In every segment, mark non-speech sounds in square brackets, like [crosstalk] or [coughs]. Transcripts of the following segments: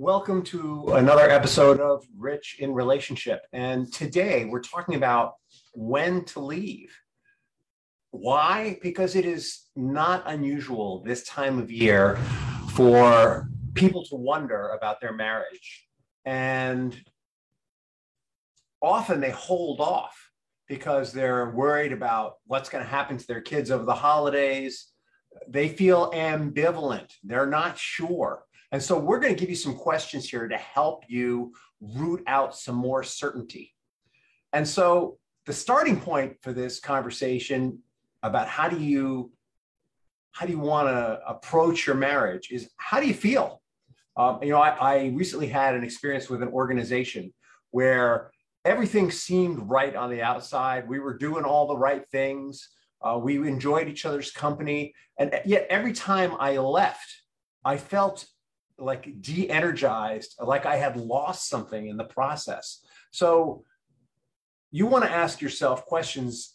Welcome to another episode of Rich in Relationship. And today we're talking about when to leave. Why? Because it is not unusual this time of year for people to wonder about their marriage. And often they hold off because they're worried about what's going to happen to their kids over the holidays. They feel ambivalent, they're not sure. And so we're going to give you some questions here to help you root out some more certainty. And so the starting point for this conversation about how do you how do you want to approach your marriage is how do you feel? Um, you know I, I recently had an experience with an organization where everything seemed right on the outside. We were doing all the right things. Uh, we enjoyed each other's company. And yet every time i left i felt like de-energized like i had lost something in the process. So you want to ask yourself questions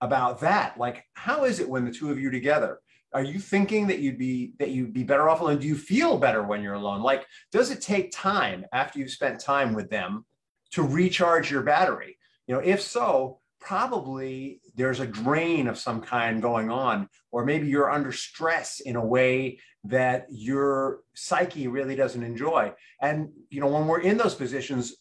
about that. Like how is it when the two of you together? Are you thinking that you'd be that you'd be better off alone? Do you feel better when you're alone? Like does it take time after you've spent time with them to recharge your battery? You know if so probably there's a drain of some kind going on or maybe you're under stress in a way that your psyche really doesn't enjoy and you know when we're in those positions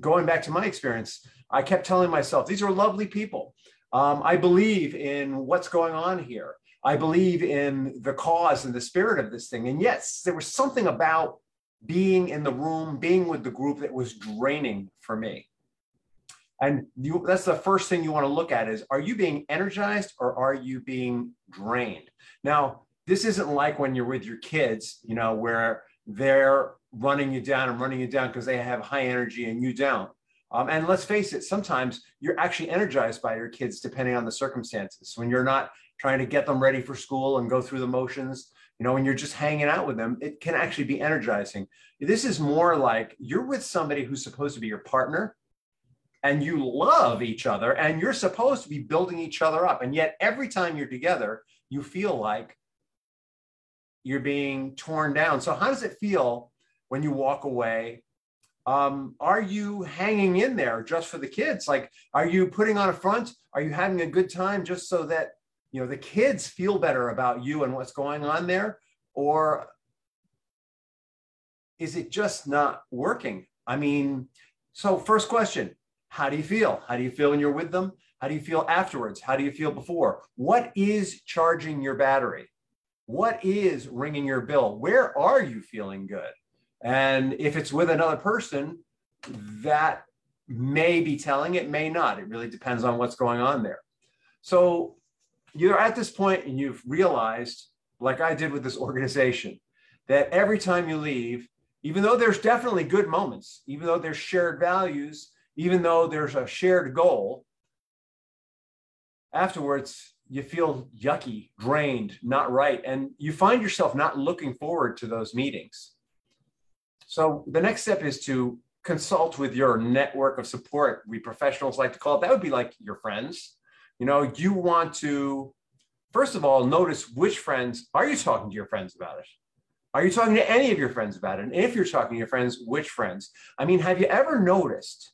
going back to my experience i kept telling myself these are lovely people um, I believe in what's going on here. I believe in the cause and the spirit of this thing. And yes, there was something about being in the room, being with the group that was draining for me. And you, that's the first thing you want to look at is are you being energized or are you being drained? Now, this isn't like when you're with your kids, you know, where they're running you down and running you down because they have high energy and you don't. Um, and let's face it, sometimes you're actually energized by your kids depending on the circumstances. When you're not trying to get them ready for school and go through the motions, you know, when you're just hanging out with them, it can actually be energizing. This is more like you're with somebody who's supposed to be your partner and you love each other and you're supposed to be building each other up. And yet, every time you're together, you feel like you're being torn down. So, how does it feel when you walk away um, are you hanging in there just for the kids like are you putting on a front are you having a good time just so that you know the kids feel better about you and what's going on there or is it just not working i mean so first question how do you feel? How do you feel when you're with them? How do you feel afterwards? How do you feel before? What is charging your battery? What is ringing your bill? Where are you feeling good? And if it's with another person, that may be telling, it may not. It really depends on what's going on there. So you're at this point and you've realized, like I did with this organization, that every time you leave, even though there's definitely good moments, even though there's shared values, even though there's a shared goal, afterwards you feel yucky, drained, not right. And you find yourself not looking forward to those meetings. So the next step is to consult with your network of support. We professionals like to call it. That would be like your friends. You know, you want to, first of all, notice which friends are you talking to your friends about it? Are you talking to any of your friends about it? And if you're talking to your friends, which friends? I mean, have you ever noticed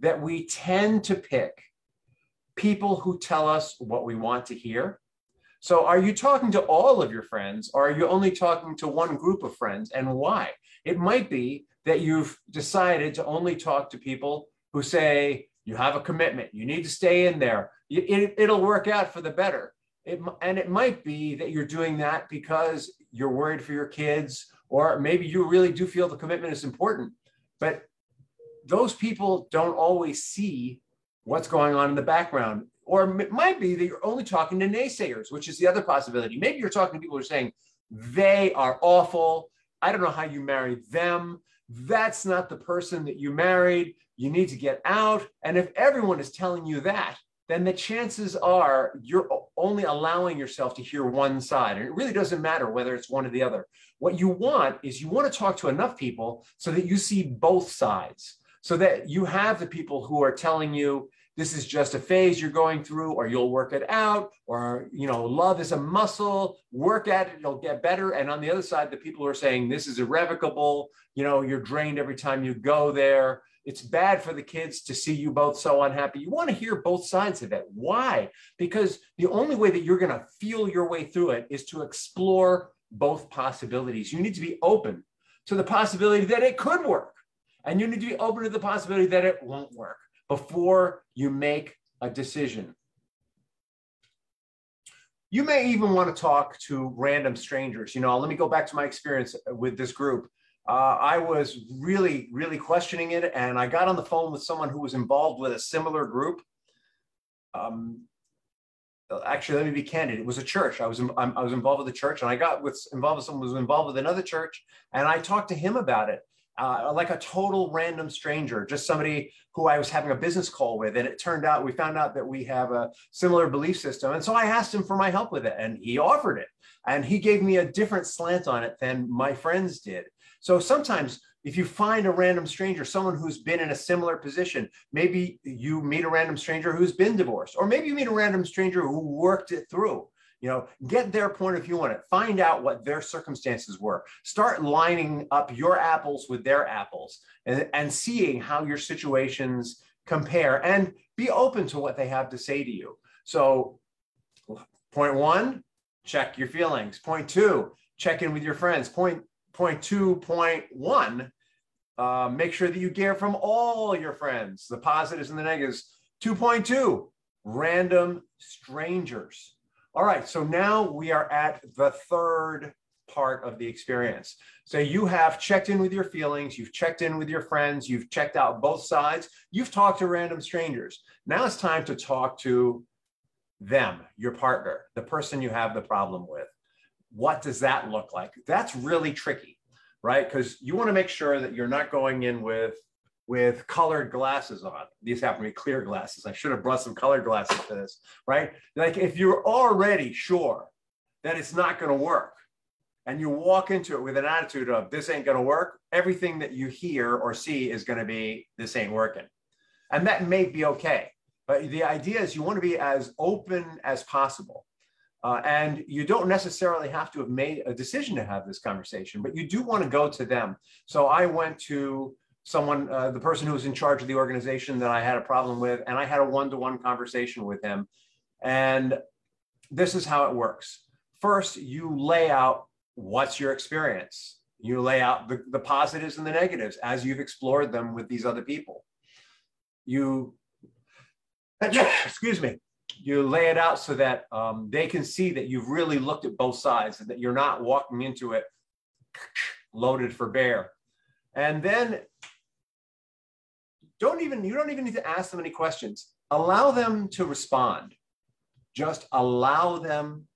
that we tend to pick people who tell us what we want to hear? So, are you talking to all of your friends, or are you only talking to one group of friends, and why? It might be that you've decided to only talk to people who say, you have a commitment, you need to stay in there, it, will work out for the better. It, and it might be that you're doing that because you're worried for your kids, or maybe you really do feel the commitment is important. But those people don't always see what's going on in the background. Or it might be that you're only talking to naysayers, which is the other possibility. Maybe you're talking to people who are saying, they are awful. I don't know how you married them. That's not the person that you married. You need to get out. And if everyone is telling you that, then the chances are you're only allowing yourself to hear one side. And it really doesn't matter whether it's one or the other. What you want is you want to talk to enough people so that you see both sides, so that you have the people who are telling you, this is just a phase you're going through, or you'll work it out, or, you know, love is a muscle, work at it, it'll get better. And on the other side, the people who are saying this is irrevocable, you know, you're drained every time you go there. It's bad for the kids to see you both so unhappy. You want to hear both sides of it. Why? Because the only way that you're going to feel your way through it is to explore both possibilities. You need to be open to the possibility that it could work. And you need to be open to the possibility that it won't work before you make a decision. You may even want to talk to random strangers. You know, let me go back to my experience with this group. Uh, I was really, really questioning it, and I got on the phone with someone who was involved with a similar group. Um, actually, let me be candid. It was a church. I was I was involved with the church, and I got with involved with someone who was involved with another church, and I talked to him about it. Uh, like a total random stranger, just somebody who I was having a business call with. And it turned out we found out that we have a similar belief system. And so I asked him for my help with it, and he offered it. And he gave me a different slant on it than my friends did. So sometimes if you find a random stranger, someone who's been in a similar position, maybe you meet a random stranger who's been divorced, or maybe you meet a random stranger who worked it through. You know, get their point of view on it. Find out what their circumstances were. Start lining up your apples with their apples and, and seeing how your situations compare and be open to what they have to say to you. So, point one, check your feelings. Point two, check in with your friends. Point point two, point one, uh, make sure that you hear from all your friends, the positives and the negatives. 2.2, random strangers. All right, so now we are at the third part of the experience. So you have checked in with your feelings, you've checked in with your friends, you've checked out both sides, you've talked to random strangers. Now it's time to talk to them, your partner, the person you have the problem with what does that look like? That's really tricky, right? Because you want to make sure that you're not going in with with colored glasses on. These happen to be clear glasses. I should have brought some colored glasses for this, right? Like if you're already sure that it's not going to work and you walk into it with an attitude of this ain't going to work, everything that you hear or see is going to be this ain't working. And that may be okay. But the idea is you want to be as open as possible. Uh, and you don't necessarily have to have made a decision to have this conversation, but you do want to go to them. So I went to someone, uh, the person who was in charge of the organization that I had a problem with, and I had a one to one conversation with him. And this is how it works. First, you lay out what's your experience. You lay out the, the positives and the negatives as you've explored them with these other people. You, [coughs] excuse me, you lay it out so that um, they can see that you've really looked at both sides and that you're not walking into it loaded for bear. And then don't even, you don't even need to ask them any questions. Allow them to respond. Just allow them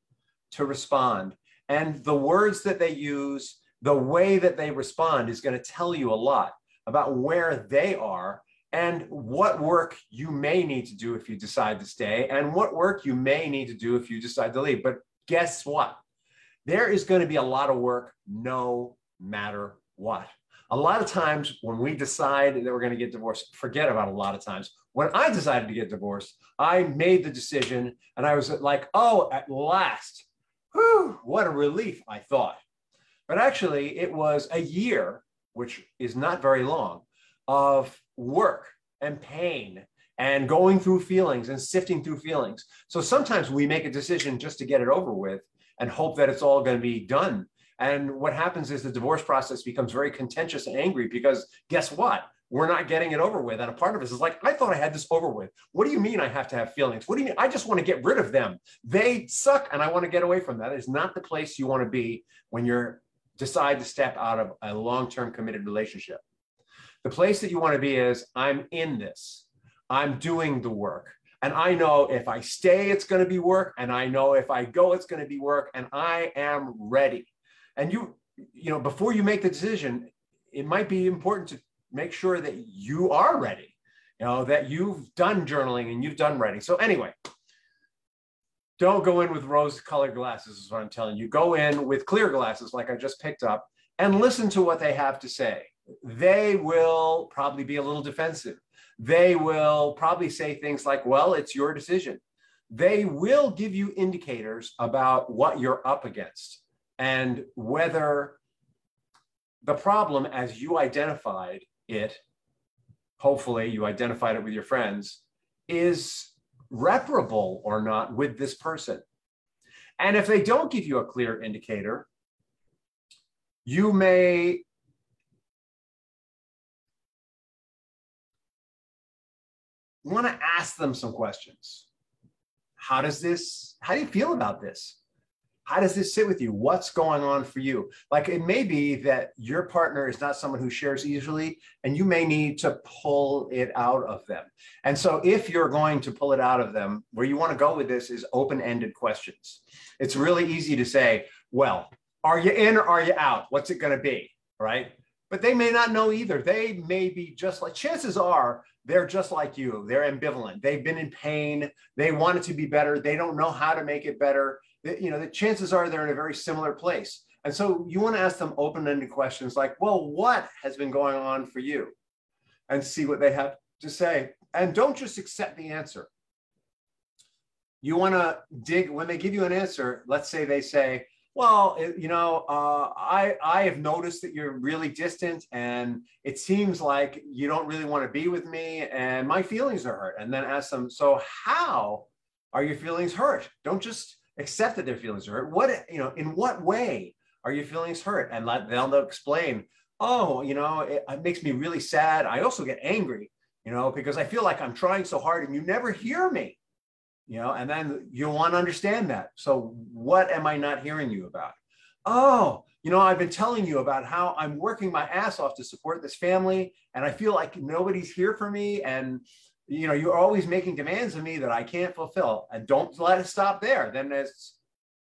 to respond. And the words that they use, the way that they respond is going to tell you a lot about where they are and what work you may need to do if you decide to stay, and what work you may need to do if you decide to leave. But guess what? There is going to be a lot of work no matter what. A lot of times when we decide that we're going to get divorced, forget about a lot of times. When I decided to get divorced, I made the decision and I was like, oh, at last, whew, what a relief, I thought. But actually, it was a year, which is not very long, of work and pain and going through feelings and sifting through feelings. So sometimes we make a decision just to get it over with and hope that it's all going to be done. And what happens is the divorce process becomes very contentious and angry because guess what? We're not getting it over with. And a part of us is like, I thought I had this over with. What do you mean I have to have feelings? What do you mean? I just want to get rid of them. They suck and I want to get away from that. It's not the place you want to be when you're decide to step out of a long-term committed relationship. The place that you want to be is I'm in this, I'm doing the work. And I know if I stay, it's going to be work. And I know if I go, it's going to be work. And I am ready. And you, you know, before you make the decision, it might be important to make sure that you are ready, you know, that you've done journaling and you've done writing. So, anyway, don't go in with rose colored glasses, is what I'm telling you. Go in with clear glasses, like I just picked up, and listen to what they have to say they will probably be a little defensive. They will probably say things like, well, it's your decision. They will give you indicators about what you're up against and whether the problem as you identified it, hopefully you identified it with your friends, is reparable or not with this person. And if they don't give you a clear indicator, you may want to ask them some questions. How does this, how do you feel about this? How does this sit with you? What's going on for you? Like it may be that your partner is not someone who shares easily, and you may need to pull it out of them. And so, if you're going to pull it out of them, where you want to go with this is open ended questions. It's really easy to say, well, are you in or are you out? What's it going to be? Right. But they may not know either. They may be just like, chances are they're just like you. They're ambivalent. They've been in pain. They want it to be better. They don't know how to make it better you know, the chances are they're in a very similar place. And so you want to ask them open-ended questions like, well, what has been going on for you? And see what they have to say. And don't just accept the answer. You want to dig when they give you an answer. Let's say they say, well, you know, uh, I I have noticed that you're really distant, and it seems like you don't really want to be with me, and my feelings are hurt. And then ask them, so how are your feelings hurt? Don't just accept that their feelings are hurt. What, you know, in what way are your feelings hurt? And let, they'll, explain, oh, you know, it, it makes me really sad. I also get angry, you know, because I feel like I'm trying so hard and you never hear me, you know, and then you'll want to understand that. So what am I not hearing you about? Oh, you know, I've been telling you about how I'm working my ass off to support this family and I feel like nobody's here for me. And, you know, you're always making demands of me that I can't fulfill. And don't let it stop there. Then it's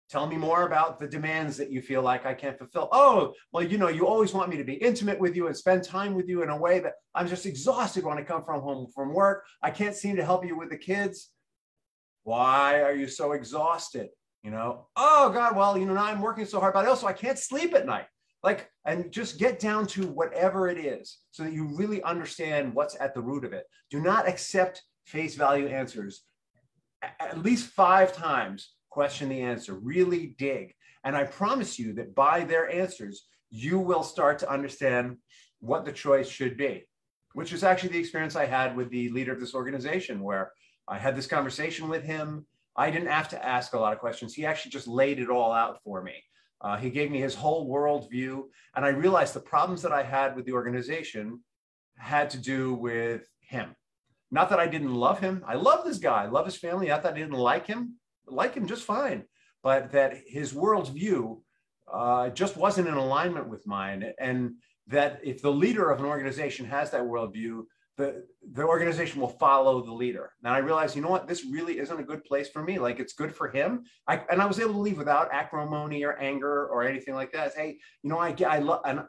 tell me more about the demands that you feel like I can't fulfill. Oh, well, you know, you always want me to be intimate with you and spend time with you in a way that I'm just exhausted when I come from home from work. I can't seem to help you with the kids. Why are you so exhausted? You know, oh God, well, you know, now I'm working so hard, but also I can't sleep at night like and just get down to whatever it is so that you really understand what's at the root of it. Do not accept face value answers. At least five times question the answer. Really dig. And i promise you that by their answers you will start to understand what the choice should be which is actually the experience i had with the leader of this organization where i had this conversation with him. I didn't have to ask a lot of questions. He actually just laid it all out for me uh, he gave me his whole worldview. And I realized the problems that I had with the organization had to do with him. Not that I didn't love him. I love this guy. I love his family. Not that I didn't like him. Like him just fine. But that his worldview uh, just wasn't in alignment with mine. And that if the leader of an organization has that worldview, the, the organization will follow the leader. And I realized, you know what, this really isn't a good place for me. Like it's good for him. I, and I was able to leave without acrimony or anger or anything like that. Hey, you know, I I love, and,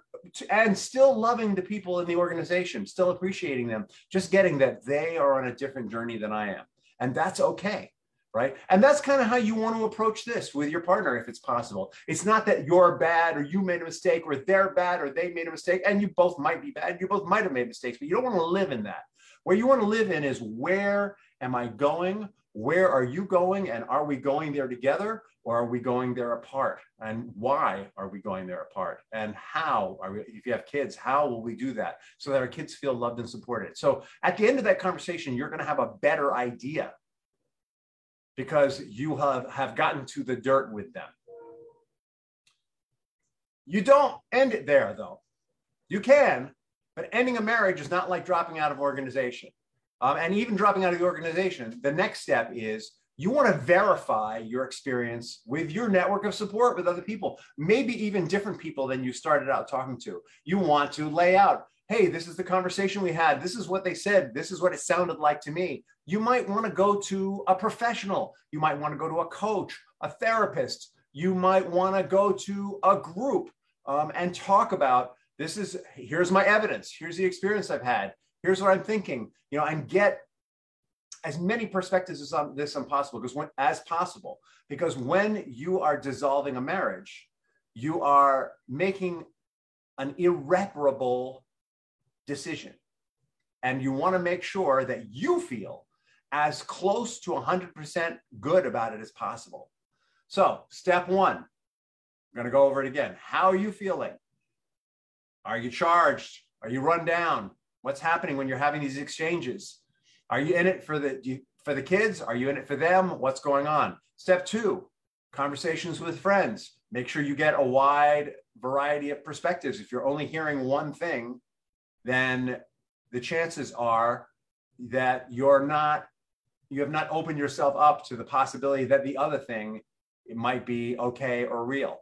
and still loving the people in the organization, still appreciating them, just getting that they are on a different journey than I am. And that's okay right? And that's kind of how you want to approach this with your partner if it's possible. It's not that you're bad or you made a mistake or they're bad or they made a mistake and you both might be bad. You both might have made mistakes, but you don't want to live in that. Where you want to live in is where am I going? Where are you going? And are we going there together or are we going there apart? And why are we going there apart? And how are we, if you have kids, how will we do that so that our kids feel loved and supported? So at the end of that conversation, you're going to have a better idea because you have, have gotten to the dirt with them. You don't end it there, though. You can, but ending a marriage is not like dropping out of organization. Um, and even dropping out of the organization, the next step is you want to verify your experience with your network of support with other people, maybe even different people than you started out talking to. You want to lay out hey, this is the conversation we had. This is what they said. This is what it sounded like to me. You might want to go to a professional. You might want to go to a coach, a therapist. You might want to go to a group um, and talk about this is here's my evidence. Here's the experience I've had. Here's what I'm thinking. You know, and get as many perspectives as on this as possible because when as possible because when you are dissolving a marriage, you are making an irreparable decision. And you want to make sure that you feel as close to 100% good about it as possible. So, step one, I'm going to go over it again. How are you feeling? Are you charged? Are you run down? What's happening when you're having these exchanges? Are you in it for the for the kids? Are you in it for them? What's going on? Step two, conversations with friends. Make sure you get a wide variety of perspectives. If you're only hearing one thing, then the chances are that you're not you have not opened yourself up to the possibility that the other thing might be okay or real.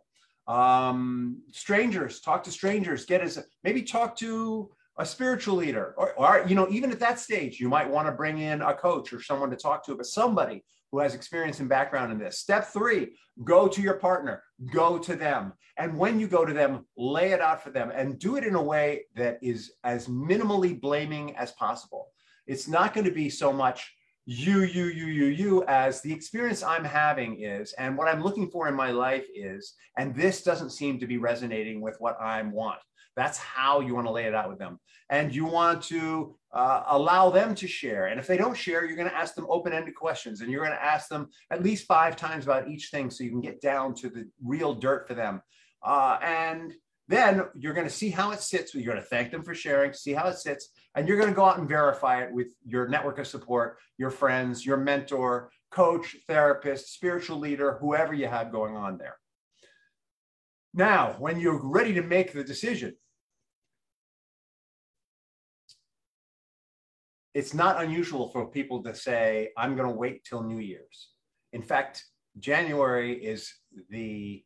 Um, strangers talk to strangers get as maybe talk to a spiritual leader. Or, or you know even at that stage you might want to bring in a coach or someone to talk to but somebody who has experience and background in this. Step three go to your partner. Go to them. And when you go to them lay it out for them and do it in a way that is as minimally blaming as possible. It's not going to be so much you, you, you, you, you, as the experience I'm having is, and what I'm looking for in my life is, and this doesn't seem to be resonating with what I want. That's how you want to lay it out with them. And you want to uh, allow them to share. And if they don't share, you're going to ask them open ended questions and you're going to ask them at least five times about each thing so you can get down to the real dirt for them. Uh, and then you're going to see how it sits. You're going to thank them for sharing, see how it sits, and you're going to go out and verify it with your network of support, your friends, your mentor, coach, therapist, spiritual leader, whoever you have going on there. Now, when you're ready to make the decision, it's not unusual for people to say, I'm going to wait till New Year's. In fact, January is the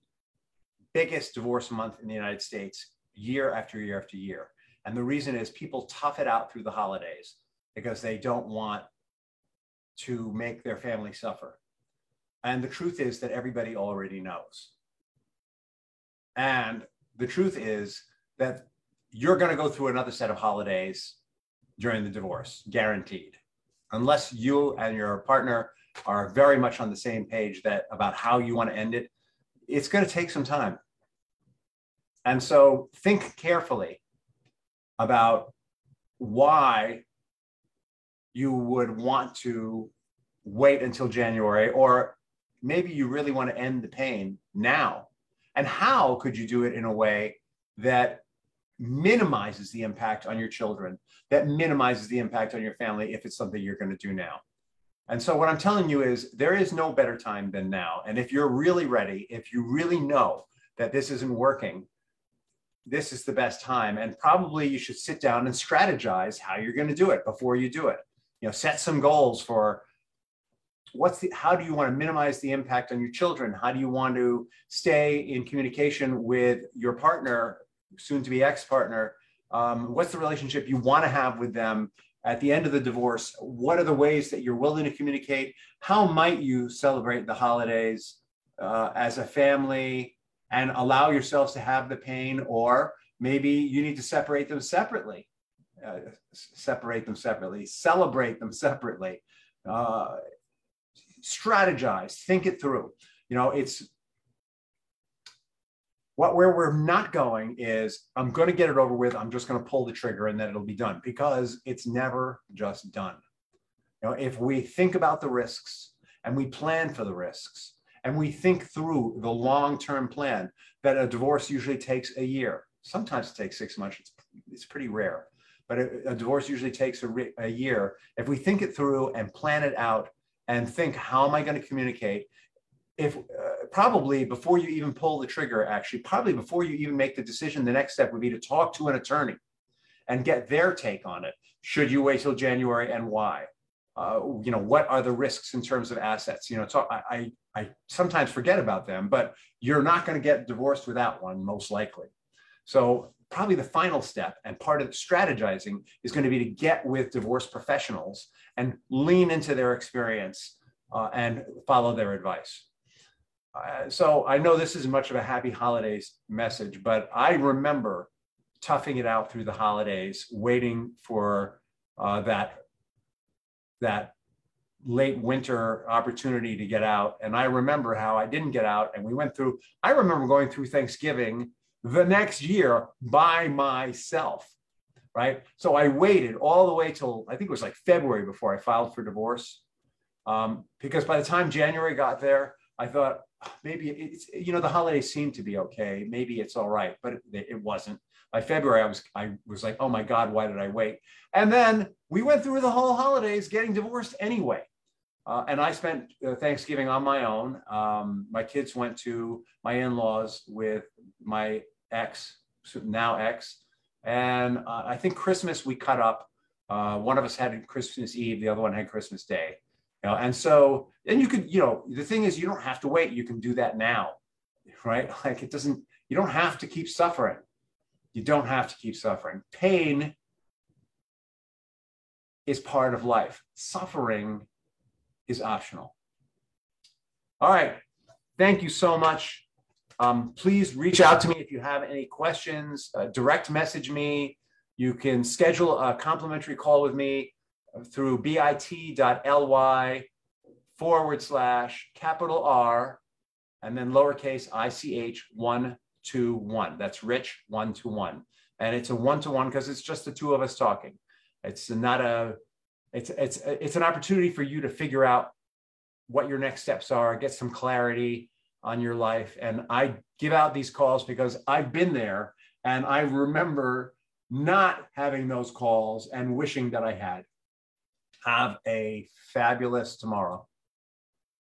biggest divorce month in the United States year after year after year. And the reason is people tough it out through the holidays because they don't want to make their family suffer. And the truth is that everybody already knows. And the truth is that you're going to go through another set of holidays during the divorce, guaranteed. Unless you and your partner are very much on the same page that about how you want to end it, it's going to take some time. And so think carefully about why you would want to wait until January, or maybe you really want to end the pain now. And how could you do it in a way that minimizes the impact on your children, that minimizes the impact on your family if it's something you're going to do now? And so, what I'm telling you is there is no better time than now. And if you're really ready, if you really know that this isn't working, this is the best time. And probably you should sit down and strategize how you're going to do it before you do it. You know, set some goals for what's the how do you want to minimize the impact on your children? How do you want to stay in communication with your partner, soon to be ex-partner? Um, what's the relationship you want to have with them at the end of the divorce? What are the ways that you're willing to communicate? How might you celebrate the holidays uh, as a family? and allow yourselves to have the pain, or maybe you need to separate them separately. Uh, separate them separately, celebrate them [laughs] separately, uh, strategize, think it through. You know, it's what where we're not going is I'm going to get it over with. I'm just going to pull the trigger and then it'll be done because it's never just done. You know, if we think about the risks and we plan for the risks, and we think through the long-term plan that a divorce usually takes a year. Sometimes it takes six months. It's, it's pretty rare, but a, a divorce usually takes a, re, a year. If we think it through and plan it out and think, how am I going to communicate? If uh, probably before you even pull the trigger, actually, probably before you even make the decision, the next step would be to talk to an attorney and get their take on it. Should you wait till January and why? Uh, you know, what are the risks in terms of assets? You know, so I, I sometimes forget about them, but you're not going to get divorced without one, most likely. So, probably the final step and part of strategizing is going to be to get with divorce professionals and lean into their experience uh, and follow their advice. Uh, so, I know this isn't much of a happy holidays message, but I remember toughing it out through the holidays, waiting for uh, that that late winter opportunity to get out. And I remember how I didn't get out. And we went through, I remember going through Thanksgiving the next year by myself. Right? So I waited all the way till I think it was like February before I filed for divorce. Um, because by the time January got there, I thought maybe it's, you know, the holidays seemed to be okay. Maybe it's all right, but it, it wasn't. By February, I was, I was like, oh my God, why did I wait? And then we went through the whole holidays getting divorced anyway. Uh, and I spent uh, Thanksgiving on my own. Um, my kids went to my in-laws with my ex, now ex, and uh, I think Christmas we cut up. Uh, one of us had Christmas Eve, the other one had Christmas Day. You know, and so and you could, you know, the thing is, you don't have to wait. You can do that now, right? [laughs] Like it doesn't. You don't have to keep suffering. You don't have to keep suffering. Pain is part of life. Suffering is optional. All right. Thank you so much. Um, please reach out to me if you have any questions, uh, direct message me. You can schedule a complimentary call with me through bit.ly forward slash capital R and then lowercase ich one to one. That's rich one to one. And it's a one to one because it's just the two of us talking. It's not a, it's, it's, it's an opportunity for you to figure out what your next steps are, get some clarity, on your life. And I give out these calls because I've been there and I remember not having those calls and wishing that I had. Have a fabulous tomorrow.